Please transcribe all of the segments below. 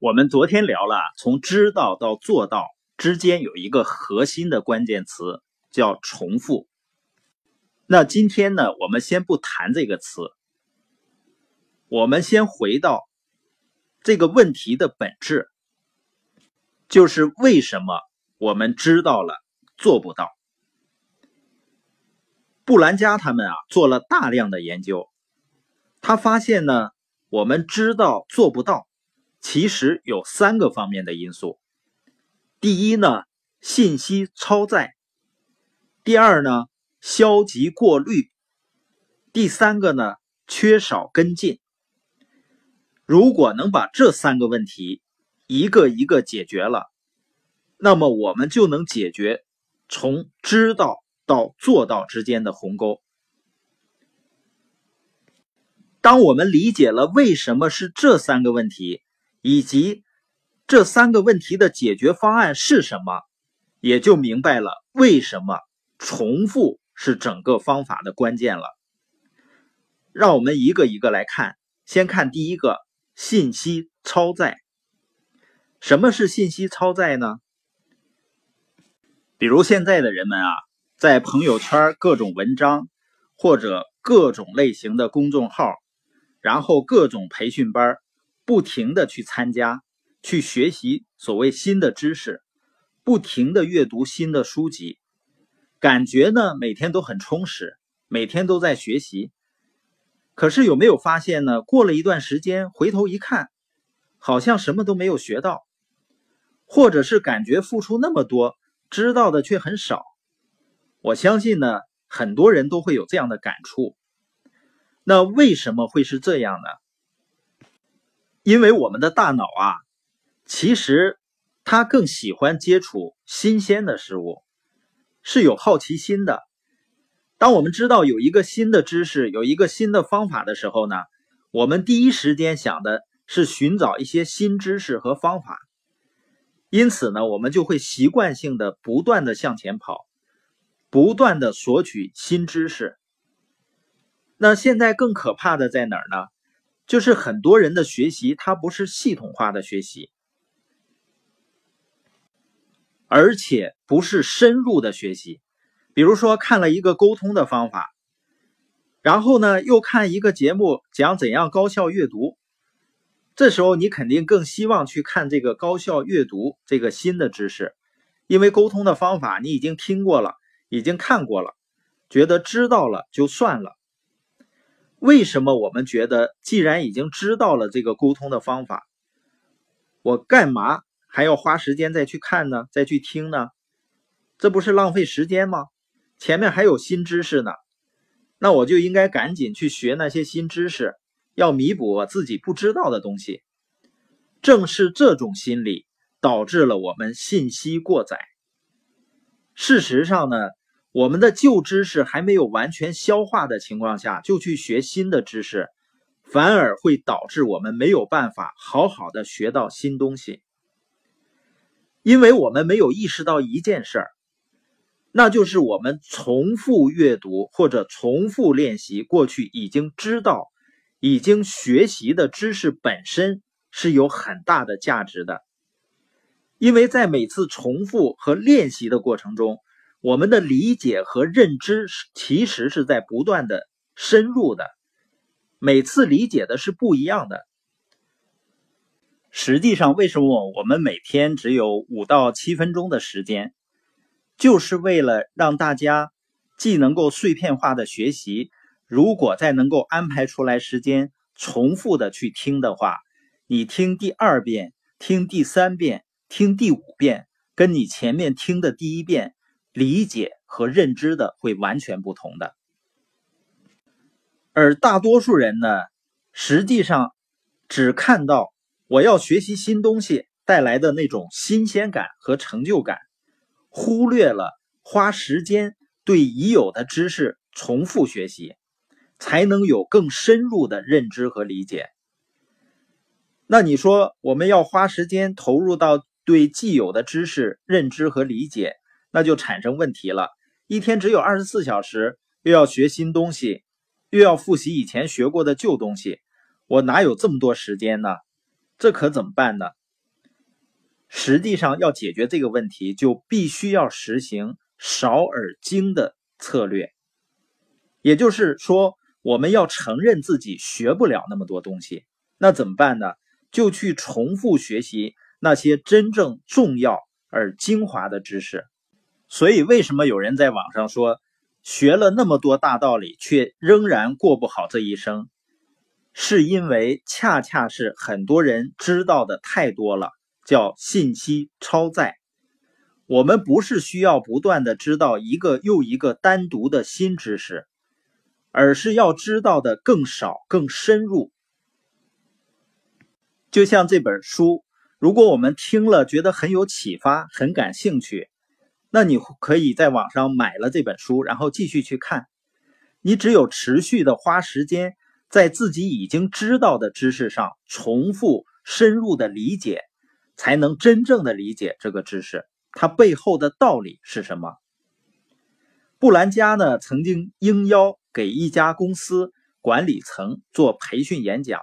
我们昨天聊了，从知道到做到之间有一个核心的关键词，叫重复。那今天呢，我们先不谈这个词，我们先回到这个问题的本质，就是为什么我们知道了做不到？布兰加他们啊做了大量的研究，他发现呢，我们知道做不到。其实有三个方面的因素。第一呢，信息超载；第二呢，消极过滤；第三个呢，缺少跟进。如果能把这三个问题一个一个解决了，那么我们就能解决从知道到做到之间的鸿沟。当我们理解了为什么是这三个问题，以及这三个问题的解决方案是什么，也就明白了为什么重复是整个方法的关键了。让我们一个一个来看，先看第一个：信息超载。什么是信息超载呢？比如现在的人们啊，在朋友圈各种文章，或者各种类型的公众号，然后各种培训班。不停的去参加，去学习所谓新的知识，不停的阅读新的书籍，感觉呢每天都很充实，每天都在学习。可是有没有发现呢？过了一段时间，回头一看，好像什么都没有学到，或者是感觉付出那么多，知道的却很少。我相信呢，很多人都会有这样的感触。那为什么会是这样呢？因为我们的大脑啊，其实它更喜欢接触新鲜的事物，是有好奇心的。当我们知道有一个新的知识、有一个新的方法的时候呢，我们第一时间想的是寻找一些新知识和方法。因此呢，我们就会习惯性的不断的向前跑，不断的索取新知识。那现在更可怕的在哪儿呢？就是很多人的学习，它不是系统化的学习，而且不是深入的学习。比如说，看了一个沟通的方法，然后呢，又看一个节目讲怎样高效阅读，这时候你肯定更希望去看这个高效阅读这个新的知识，因为沟通的方法你已经听过了，已经看过了，觉得知道了就算了。为什么我们觉得，既然已经知道了这个沟通的方法，我干嘛还要花时间再去看呢？再去听呢？这不是浪费时间吗？前面还有新知识呢，那我就应该赶紧去学那些新知识，要弥补我自己不知道的东西。正是这种心理导致了我们信息过载。事实上呢？我们的旧知识还没有完全消化的情况下，就去学新的知识，反而会导致我们没有办法好好的学到新东西。因为我们没有意识到一件事儿，那就是我们重复阅读或者重复练习过去已经知道、已经学习的知识本身是有很大的价值的，因为在每次重复和练习的过程中。我们的理解和认知其实是在不断的深入的，每次理解的是不一样的。实际上，为什么我们每天只有五到七分钟的时间，就是为了让大家既能够碎片化的学习，如果再能够安排出来时间重复的去听的话，你听第二遍、听第三遍、听第五遍，跟你前面听的第一遍。理解和认知的会完全不同的，而大多数人呢，实际上只看到我要学习新东西带来的那种新鲜感和成就感，忽略了花时间对已有的知识重复学习，才能有更深入的认知和理解。那你说，我们要花时间投入到对既有的知识认知和理解？那就产生问题了。一天只有二十四小时，又要学新东西，又要复习以前学过的旧东西，我哪有这么多时间呢？这可怎么办呢？实际上要解决这个问题，就必须要实行少而精的策略。也就是说，我们要承认自己学不了那么多东西，那怎么办呢？就去重复学习那些真正重要而精华的知识。所以，为什么有人在网上说学了那么多大道理，却仍然过不好这一生？是因为恰恰是很多人知道的太多了，叫信息超载。我们不是需要不断的知道一个又一个单独的新知识，而是要知道的更少、更深入。就像这本书，如果我们听了觉得很有启发、很感兴趣。那你可以在网上买了这本书，然后继续去看。你只有持续的花时间在自己已经知道的知识上重复深入的理解，才能真正的理解这个知识它背后的道理是什么。布兰加呢曾经应邀给一家公司管理层做培训演讲。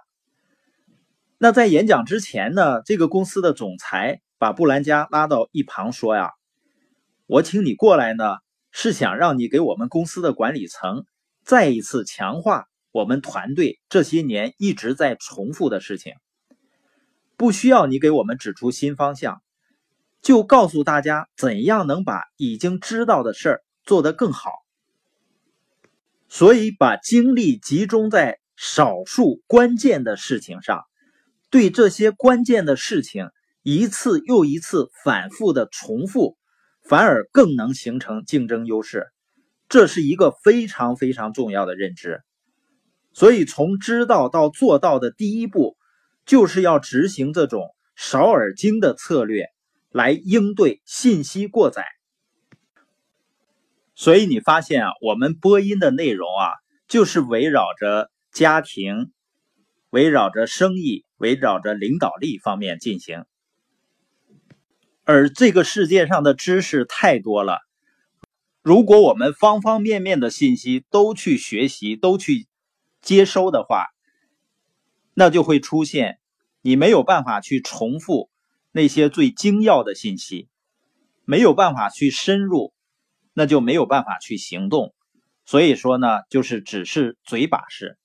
那在演讲之前呢，这个公司的总裁把布兰加拉到一旁说呀。我请你过来呢，是想让你给我们公司的管理层再一次强化我们团队这些年一直在重复的事情。不需要你给我们指出新方向，就告诉大家怎样能把已经知道的事儿做得更好。所以，把精力集中在少数关键的事情上，对这些关键的事情一次又一次反复的重复。反而更能形成竞争优势，这是一个非常非常重要的认知。所以，从知道到做到的第一步，就是要执行这种少而精的策略，来应对信息过载。所以，你发现啊，我们播音的内容啊，就是围绕着家庭、围绕着生意、围绕着领导力方面进行。而这个世界上的知识太多了，如果我们方方面面的信息都去学习、都去接收的话，那就会出现你没有办法去重复那些最精要的信息，没有办法去深入，那就没有办法去行动。所以说呢，就是只是嘴把式。